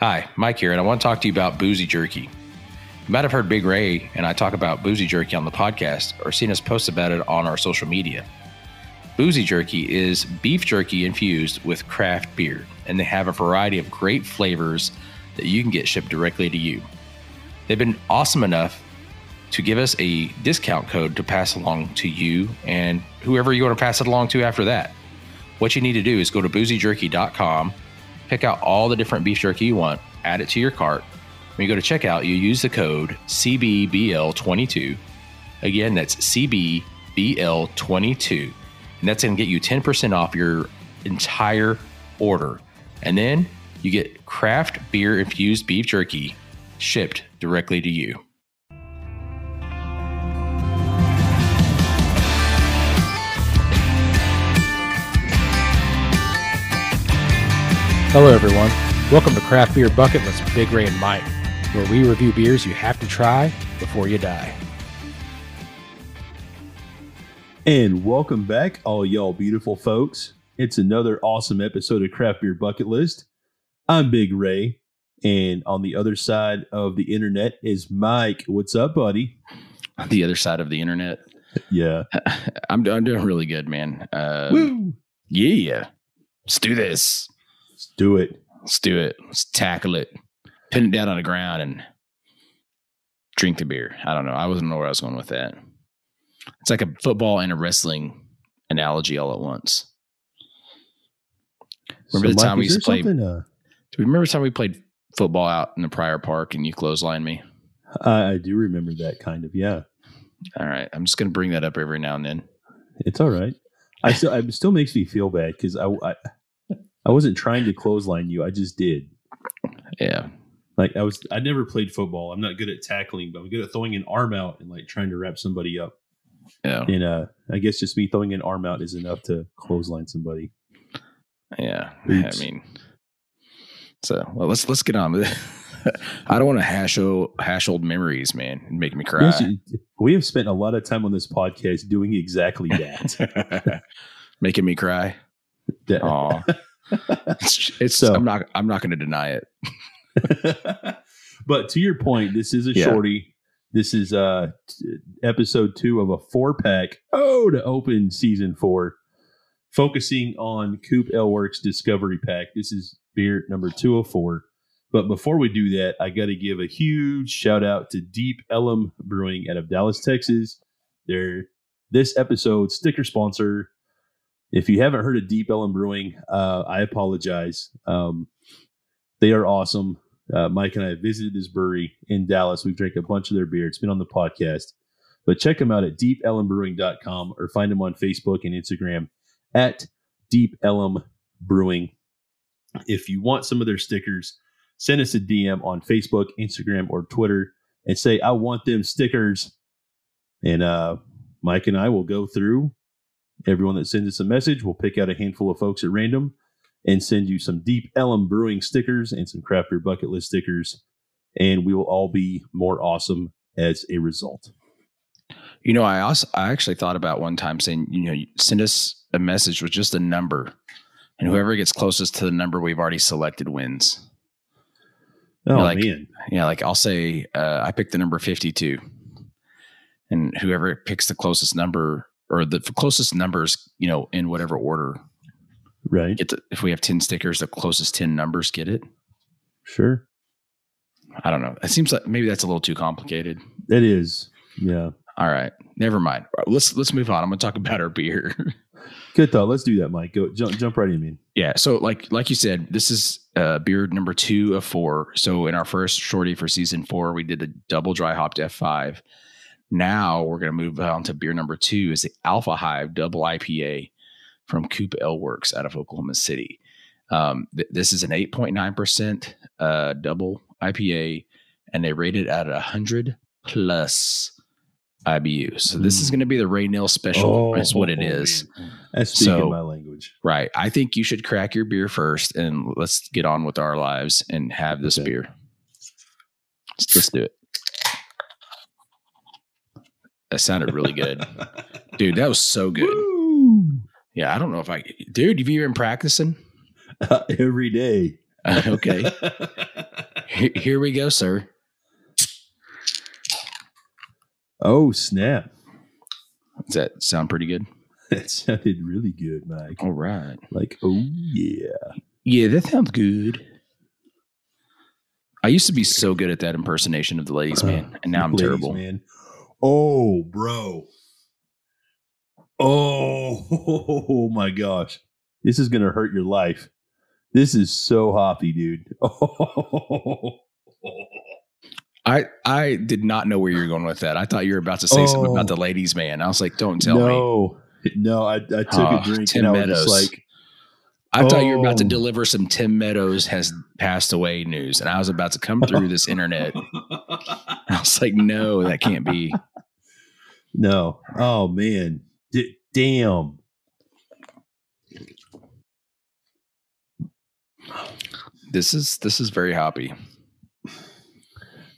Hi, Mike here, and I want to talk to you about Boozy Jerky. You might have heard Big Ray and I talk about Boozy Jerky on the podcast or seen us post about it on our social media. Boozy Jerky is beef jerky infused with craft beer, and they have a variety of great flavors that you can get shipped directly to you. They've been awesome enough to give us a discount code to pass along to you and whoever you want to pass it along to after that. What you need to do is go to boozyjerky.com, pick out all the different beef jerky you want, add it to your cart. When you go to checkout, you use the code CBBL22. Again, that's CBBL22. And that's going to get you 10% off your entire order. And then you get craft beer infused beef jerky shipped directly to you. Hello, everyone. Welcome to Craft Beer Bucket List with Big Ray and Mike, where we review beers you have to try before you die. And welcome back, all y'all beautiful folks. It's another awesome episode of Craft Beer Bucket List. I'm Big Ray, and on the other side of the internet is Mike. What's up, buddy? On the other side of the internet, Yeah. I'm, I'm doing really good, man. Uh, Woo! yeah. Let's do this. Let's do it. Let's do it. Let's tackle it. Pin it down on the ground and drink the beer. I don't know. I wasn't know where I was going with that. It's like a football and a wrestling analogy all at once. Remember the time we used to play- uh, Do we remember the time we played football out in the prior park and you clotheslined me? I, I do remember that kind of. Yeah. All right. I'm just going to bring that up every now and then. It's all right. I still, it still makes me feel bad because I, I, I wasn't trying to clothesline you. I just did. Yeah. Like I was, I never played football. I'm not good at tackling, but I'm good at throwing an arm out and like trying to wrap somebody up. Yeah. And uh, I guess just me throwing an arm out is enough to clothesline somebody. Yeah. Oops. I mean, so well, let's let's get on with it. I don't want to hash o- hash old memories, man, and make me cry. We have spent a lot of time on this podcast doing exactly that. Making me cry. Oh, it's, it's So- I'm not I'm not going to deny it. but to your point, this is a Yeah. shorty. This is uh t- episode two of a four pack. Oh, to open season four, focusing on Coop Ale Works Discovery Pack. This is beer number 204. But before we do that, I got to give a huge shout out to Deep Ellum Brewing out of Dallas, Texas. They're this episode sticker sponsor. If you haven't heard of Deep Ellum Brewing, uh, I apologize. Um, they are awesome. Uh, Mike and I have visited this brewery in Dallas. We've drank a bunch of their beer. It's been on the podcast. But check them out at deepellumbrewing.com or find them on Facebook and Instagram at Deep Ellum Brewing. If you want some of their stickers, send us a DM on Facebook, Instagram, or Twitter and say, I want them stickers. And uh, Mike and I will go through everyone that sends us a message. We'll pick out a handful of folks at random and send you some Deep Ellum Brewing stickers and some Craft Beer Bucket List stickers. And we will all be more awesome as a result. You know, I also I actually thought about one time saying, you know, send us a message with just a number, and whoever gets closest to the number we've already selected wins. Oh, like- man. Yeah, like I'll say uh, I picked the number 52. And whoever picks the closest number or the closest numbers, you know, in whatever order, Right. get the, if we have 10 stickers, the closest 10 numbers get it. Sure. I don't know. It seems like maybe that's a little too complicated. It is. Yeah. All right. Never mind. Right, let's let's move on. I'm going to talk about our beer. Good thought. Let's do that, Mike. Go jump jump right in, man. Yeah. So like like you said, this is uh, beer number two of four. So in our first shorty for season four, we did a double dry hopped F5. Now we're going to move on to beer number two is the Alpha Hive Double IPA from Coop Ale Works out of Oklahoma City. Um, th- this is an 8.9% uh, double IPA, and they rate it at 100 plus IBU. So this is Mm. going to be the Ray Nil special. is what it is. man. That's speaking So- my language. Right. I think you should crack your beer first and let's get on with our lives and have this Okay. beer. Let's, let's do it. That sounded really good. Dude, that was so good. Woo! Yeah, I don't know if I, dude, have you been practicing? Every day. okay. Here, here we go, sir. Oh snap! Does that sound pretty good? That sounded really good, Mike. All right. Like, oh yeah. Yeah, that sounds good. I used to be so good at that impersonation of the ladies' man, and now I'm Ladies, terrible. man. Oh, bro. Oh, my gosh. This is gonna hurt your life. This is so hoppy, dude. Oh, I I did not know where you were going with that. I thought you were about to say something Oh. about the ladies' man. I was like, don't tell me. no, no. I, I took Oh, a drink Tim and I was Meadows. just like, I thought you were about to Oh. deliver some Tim Meadows has passed away news, and I was about to come through this internet. I was like, no, that can't be. no. Oh man, D- damn. This is this is very hoppy.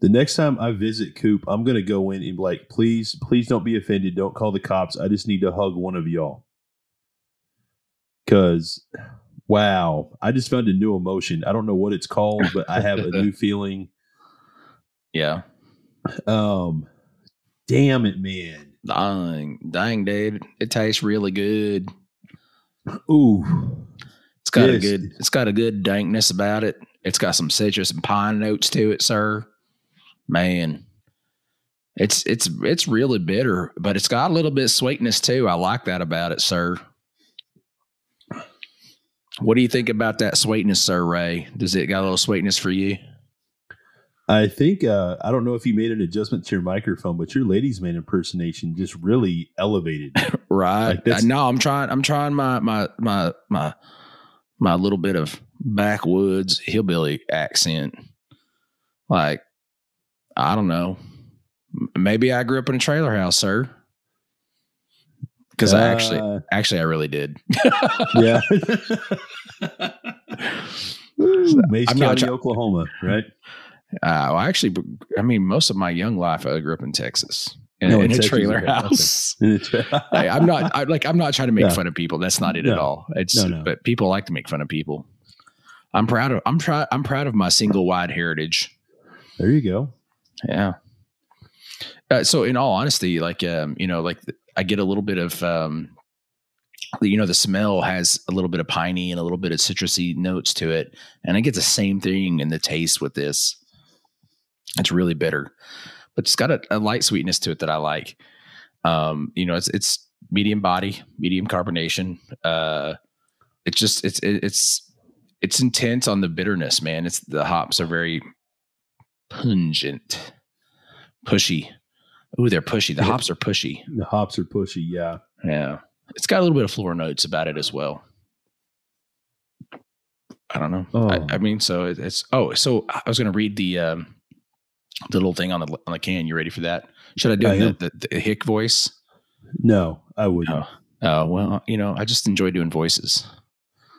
The next time I visit Coop, I'm gonna go in and be like, please, please don't be offended. Don't call the cops. I just need to hug one of y'all. Cause wow, I just found a new emotion. I don't know what it's called, but I have a new feeling. Yeah. Um damn it, man. Dang, dang, dude. It tastes really good. Ooh. It's got a good it's got a good dankness about it. It's got some citrus and pine notes to it, sir. Man. It's it's it's really bitter, but it's got a little bit of sweetness too. I like that about it, sir. What do you think about that sweetness, sir, Ray? Does it got a little sweetness for you? I think uh I don't know if you made an adjustment to your microphone, but your ladies man impersonation just really elevated. Right. Like Uh, no, I'm trying I'm trying my my my my my little bit of backwoods hillbilly accent. Like I don't know. Maybe I grew up in a trailer house, sir. Cuz I actually Uh, actually I really did. yeah. Mayes I'm County, try- Oklahoma, right? Uh, well, actually, I mean, most of my young life, I grew up in Texas in, No, in in a trailer okay, house. okay. I, I'm not I, like I'm not trying to make fun of people. That's not it at all. It's No, no. but people like to make fun of people. I'm proud of I'm try I'm proud of my single wide heritage. There you go. Yeah. Uh, so in all honesty, like um, you know, like I get a little bit of um, you know, the smell has a little bit of piney and a little bit of citrusy notes to it, and I get the same thing in the taste with this. It's really bitter, but it's got a, a light sweetness to it that I like. Um, you know, it's it's medium body, medium carbonation. Uh, it's just it's it, it's it's intense on the bitterness, man. It's the hops are very pungent, pushy. Ooh, they're pushy. The hops are pushy. The hops are pushy. Yeah. Yeah. It's got a little bit of floral notes about it as well. I don't know. Oh. I, I mean, so it, it's oh, so I was going to read the um, the little thing on the on the can. You ready for that? Should I do I it in am. the, the, the hick voice? No, I wouldn't. Oh. Oh well, you know, I just enjoy doing voices.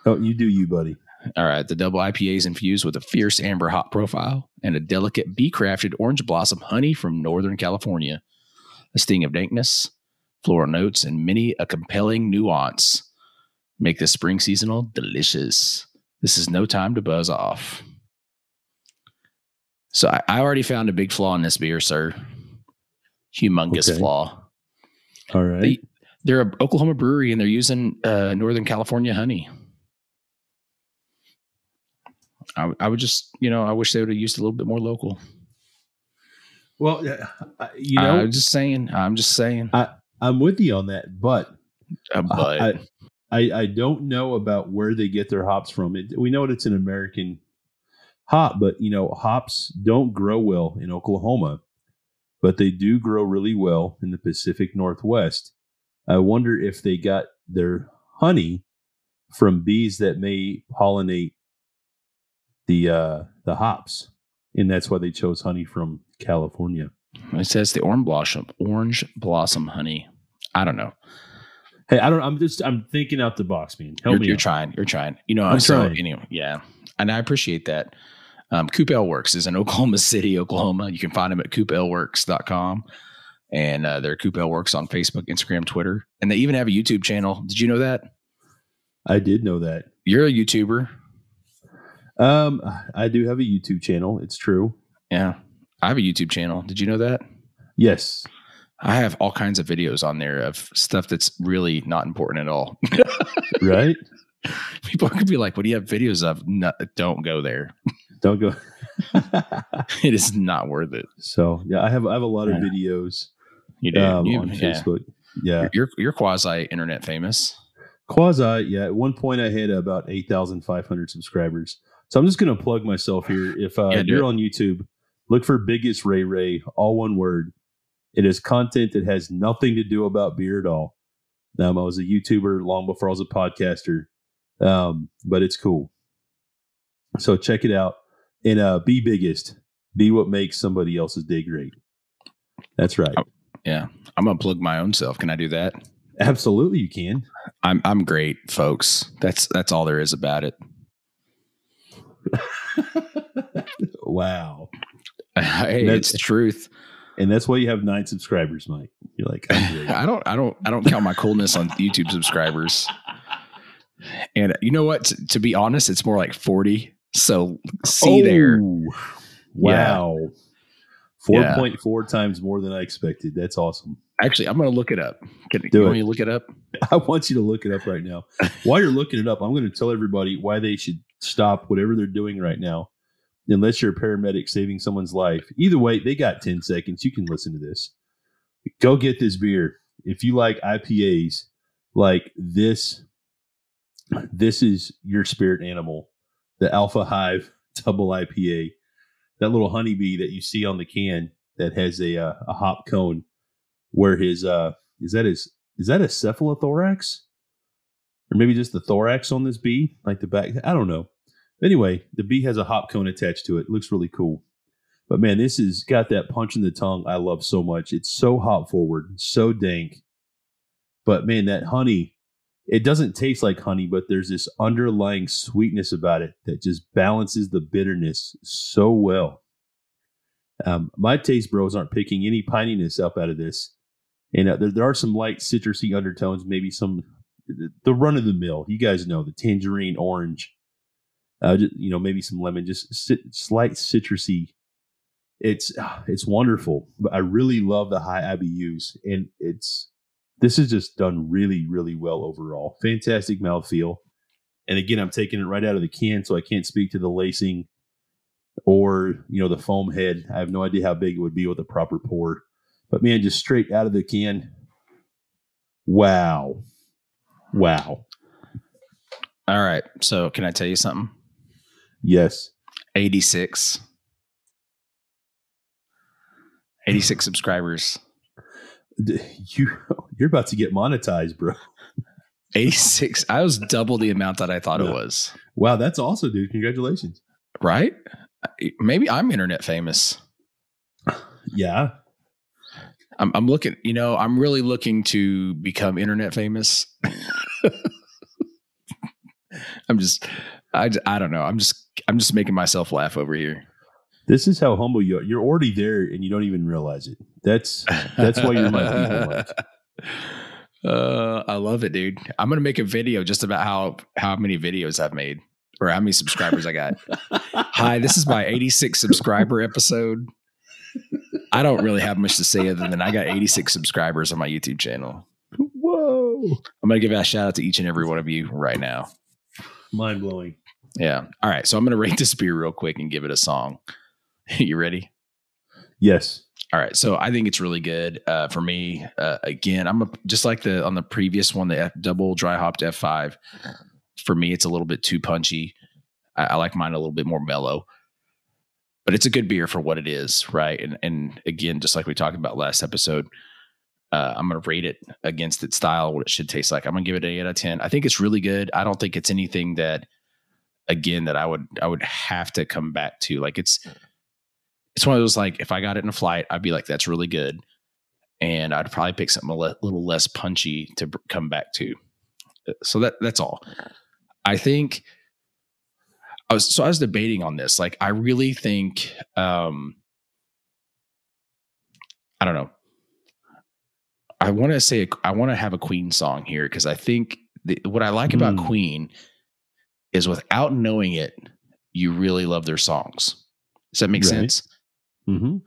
Oh, you do you, buddy. All right, the double IPA is infused with a fierce amber hop profile and a delicate bee crafted orange blossom honey from Northern California. A sting of dankness, floral notes, and many a compelling nuance make this spring seasonal delicious. This is no time to buzz off. So I, I already found a big flaw in this beer, sir. Humongous Okay. flaw. All right. They, they're a Oklahoma brewery and they're using uh, Northern California honey. I, I would just, you know, I wish they would have used a little bit more local. well, uh, you know, I'm just saying. I'm just saying. I'm with you on that, but Uh, but I, I I don't know about where they get their hops from. It, we know it's an American hop, but you know, hops don't grow well in Oklahoma, but they do grow really well in the Pacific Northwest. I wonder if they got their honey from bees that may pollinate the uh the hops, and that's why they chose honey from California. it says the orange blossom, orange blossom honey. I don't know. Hey, I don't. I'm just. I'm thinking out the box, man. Help You're, me. you're out. trying. You're trying. You know, I'm so trying. anyway, yeah. And I appreciate that. Um, Coop Ale Works is in Oklahoma City, Oklahoma. You can find them at coopaleworks.com. And uh, they're Coop Ale Works on Facebook, Instagram, Twitter. And they even have a YouTube channel. Did you know that? I did know that. You're a YouTuber. Um, I do have a YouTube channel. It's true. Yeah. I have a YouTube channel. Did you know that? Yes. I have all kinds of videos on there of stuff that's really not important at all. Right. People could be like, "What do you have videos of?" No, don't go there. Don't go. It is not worth it. so yeah, I have I have a lot of videos You do. um, You- on yeah. Facebook. Yeah. You're you're quasi internet famous. Quasi, yeah. At one point, I had about eight thousand five hundred subscribers. So I'm just going to plug myself here. If uh, Yeah, you're it. on YouTube, look for Biggest Ray Ray, all one word. It is content that has nothing to do about beer at all. Um, I was a YouTuber long before I was a podcaster, um, but it's cool. So check it out and uh, be biggest. Be what makes somebody else's day great. That's right. Oh. Yeah, I'm gonna plug my own self. Can I do that? Absolutely, you can. I'm I'm great, folks. That's that's all there is about it. wow. hey, That's- truth. And that's why you have nine subscribers, Mike. You're like. I don't I don't I don't count my coolness on YouTube subscribers. And you know what? T- to be honest, it's more like 40. So see oh, there. Oh, Wow. Yeah. 4.4 times more than I expected. That's awesome. Actually, I'm going to look it up. Can, Do you it. want me to look it up? I want you to look it up right now. While you're looking it up, I'm going to tell everybody why they should stop whatever they're doing right now, unless you're a paramedic saving someone's life. Either way, they got 10 seconds. You can listen to this. Go get this beer. If you like IPAs, like this, this is your spirit animal, the Alpha Hive Double IPA. That little honeybee that you see on the can that has a uh, a hop cone, where his uh is that his is that a cephalothorax? Or maybe just the thorax on this bee, like the back. I don't know. Anyway, the bee has a hop cone attached to it. Looks really cool. But man, this has got that punch in the tongue I love so much. It's so hop forward, so dank. But man, that honey, it doesn't taste like honey, but there's this underlying sweetness about it that just balances the bitterness so well. Um, my taste bros aren't picking any pininess up out of this. And uh, there, there are some light citrusy undertones, maybe some the run of the mill. You guys know the tangerine, orange, uh, ju- you know, maybe some lemon, just cit- slight citrusy. It's ah, it's wonderful. But I really love the high IBUs, and it's this is just done really really well overall. Fantastic mouthfeel, and again, I'm taking it right out of the can, so I can't speak to the lacing or you know the foam head. I have no idea how big it would be with a proper pour. But man, just straight out of the can. Wow. Wow. All right. So can I tell you something? Yes. 86. 86 subscribers. You you're about to get monetized, bro. 86. I was double the amount that I thought it was. Wow, that's awesome, dude. Congratulations. Right? Maybe I'm internet famous. Yeah. I'm, I'm looking, you know, I'm really looking to become internet famous. I'm just, I, I don't know. I'm just, I'm just making myself laugh over here. This is how humble you are. You're already there and you don't even realize it. That's that's why you're my people. Uh, I love it, dude. I'm gonna make a video just about how how many videos I've made or how many subscribers I got. Hi, this is my 86 subscriber episode. I don't really have much to say other than I got 86 subscribers on my YouTube channel. Whoa. I'm gonna give a shout out to each and every one of you right now. Mind blowing. Yeah. All right. So I'm gonna rate this beer real quick and give it a song. you ready? Yes. All right, so I think it's really good uh, for me. Uh, again, I'm a, just like the on the previous one, the F, double dry hopped F5. For me, it's a little bit too punchy. I, I like mine a little bit more mellow, but it's a good beer for what it is, right? And and again, just like we talked about last episode, uh, I'm going to rate it against its style, what it should taste like. I'm going to give it an eight out of ten. I think it's really good. I don't think it's anything that, again, that I would I would have to come back to. Like it's it's one of those like if I got it in a flight, I'd be like, that's really good, and I'd probably pick something a le- little less punchy to come back to. Uh, So that that's all. I think I was so I was debating on this. Like, I really think um I don't know. I want to say I want to have a Queen song here because I think the, what I like about Hmm. Queen is without knowing it, you really love their songs. Does that make Right. sense? Mm-hmm.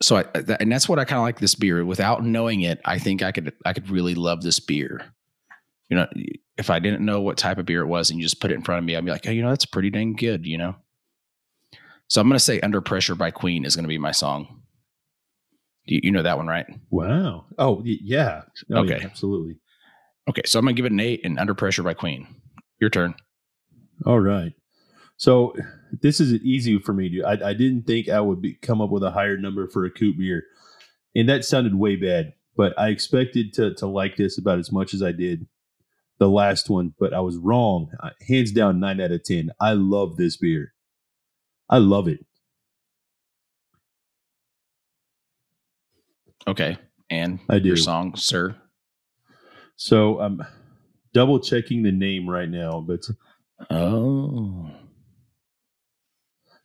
So I that, and that's what I kind of like this beer. Without knowing it, I think I could I could really love this beer. You know, if I didn't know what type of beer it was and you just put it in front of me, I'd be like, oh, you know, that's pretty dang good, you know? So I'm going to say Under Pressure by Queen is going to be my song. You, you know that one, right? Wow. Oh, yeah. Oh, yeah, Okay. absolutely. Okay. So I'm going to give it an eight and Under Pressure by Queen. Your turn. All right. So this is easy for me to. I, I didn't think I would be, come up with a higher number for a Coop beer, and that sounded way bad. But I expected to to like this about as much as I did the last one, but I was wrong. Uh, Hands down, nine out of ten. I love this beer. I love it. Okay. And I do. your song, sir. So I'm double checking the name right now, but Oh.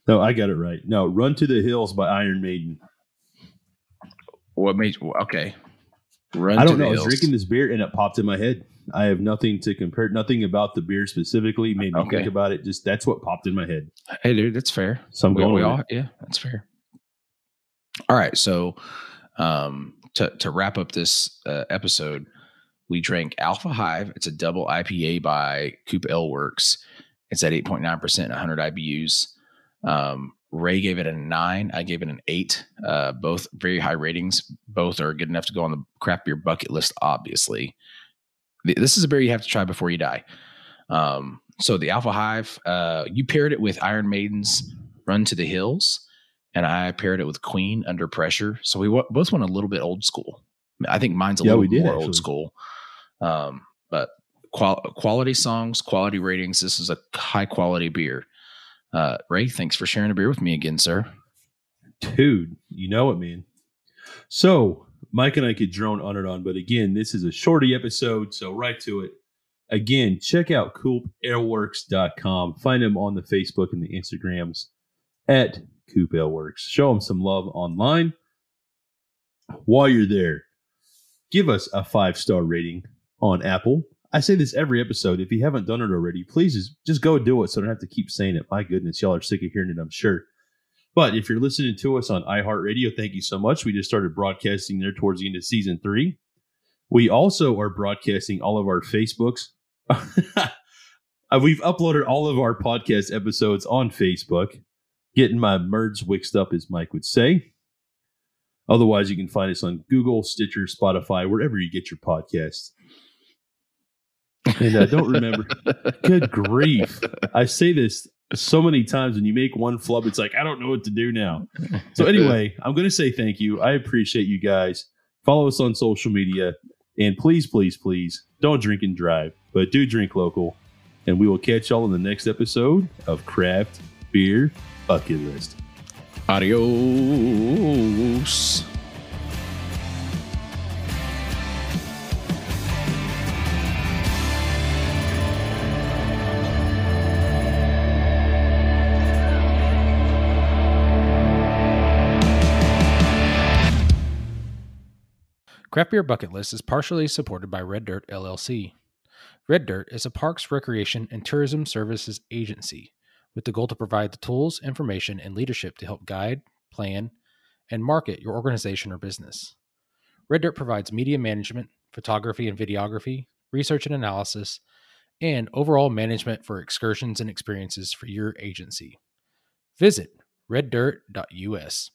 no, I got it right. No, "Run to the Hills" by Iron Maiden. What made okay. Run I don't know. I was hills. drinking this beer and it popped in my head. I have nothing to compare. Nothing about the beer specifically made me Okay. think about it. Just that's what popped in my head. Hey, dude, that's fair. So I'm we, going we all, yeah, that's fair. All right, so um, to to wrap up this uh, episode, we drank Alpha Hive. It's a double IPA by Coop Ale Works. It's at eight point nine percent, one hundred IBUs. Um, Ray gave it a nine. I gave it an eight. Uh, both very high ratings. Both are good enough to go on the craft beer bucket list. Obviously, this is a beer you have to try before you die. Um, so the Alpha Hive, uh, you paired it with Iron Maiden's Run to the Hills, and I paired it with Queen Under Pressure. So we wa- both went a little bit old school. I think mine's a Yeah, little did, more actually. old school. Um, but qual- quality songs, quality ratings. This is a high quality beer. Uh, Ray, thanks for sharing a beer with me again, sir. Dude, you know it, man. So Mike and I could drone on and on, but again, this is a shorty episode, so right to it. Again, check out coopaleworks.com. Find them on the Facebook and the Instagrams at Coop Ale Works. Show them some love online. While you're there, give us a five star rating on Apple. I say this every episode. If you haven't done it already, please just, go do it so I don't have to keep saying it. My goodness, y'all are sick of hearing it, I'm sure. But if you're listening to us on iHeartRadio, thank you so much. We just started broadcasting there towards the end of season three. We also are broadcasting all of our Facebooks. We've uploaded all of our podcast episodes on Facebook, getting my merds mixed up, as Mike would say. Otherwise, you can find us on Google, Stitcher, Spotify, wherever you get your podcasts. And uh, don't remember, good grief. I say this so many times when you make one flub, it's like, I don't know what to do now. So, anyway, I'm going to say thank you. I appreciate you guys. Follow us on social media. And please, please, please don't drink and drive, but do drink local. And we will catch y'all in the next episode of Craft Beer Bucket List. Adios. Craft Beer Bucket List is partially supported by Red Dirt LLC. Red Dirt is a parks, recreation, and tourism services agency with the goal to provide the tools, information, and leadership to help guide, plan, and market your organization or business. Red Dirt provides media management, photography and videography, research and analysis, and overall management for excursions and experiences for your agency. Visit reddirt.us.